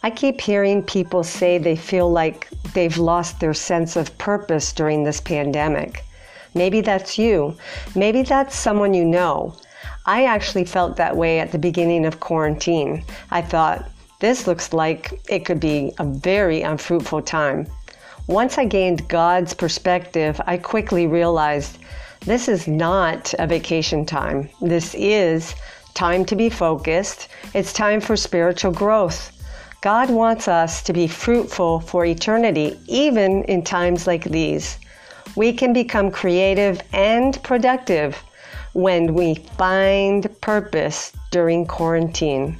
I keep hearing people say they feel like they've lost their sense of purpose during this pandemic. Maybe that's you. Maybe that's someone you know. I actually felt that way at the beginning of quarantine. I thought, this looks like it could be a very unfruitful time. Once I gained God's perspective, I quickly realized this is not a vacation time. This is time to be focused. It's time for spiritual growth. God wants us to be fruitful for eternity, even in times like these. We can become creative and productive when we find purpose during quarantine.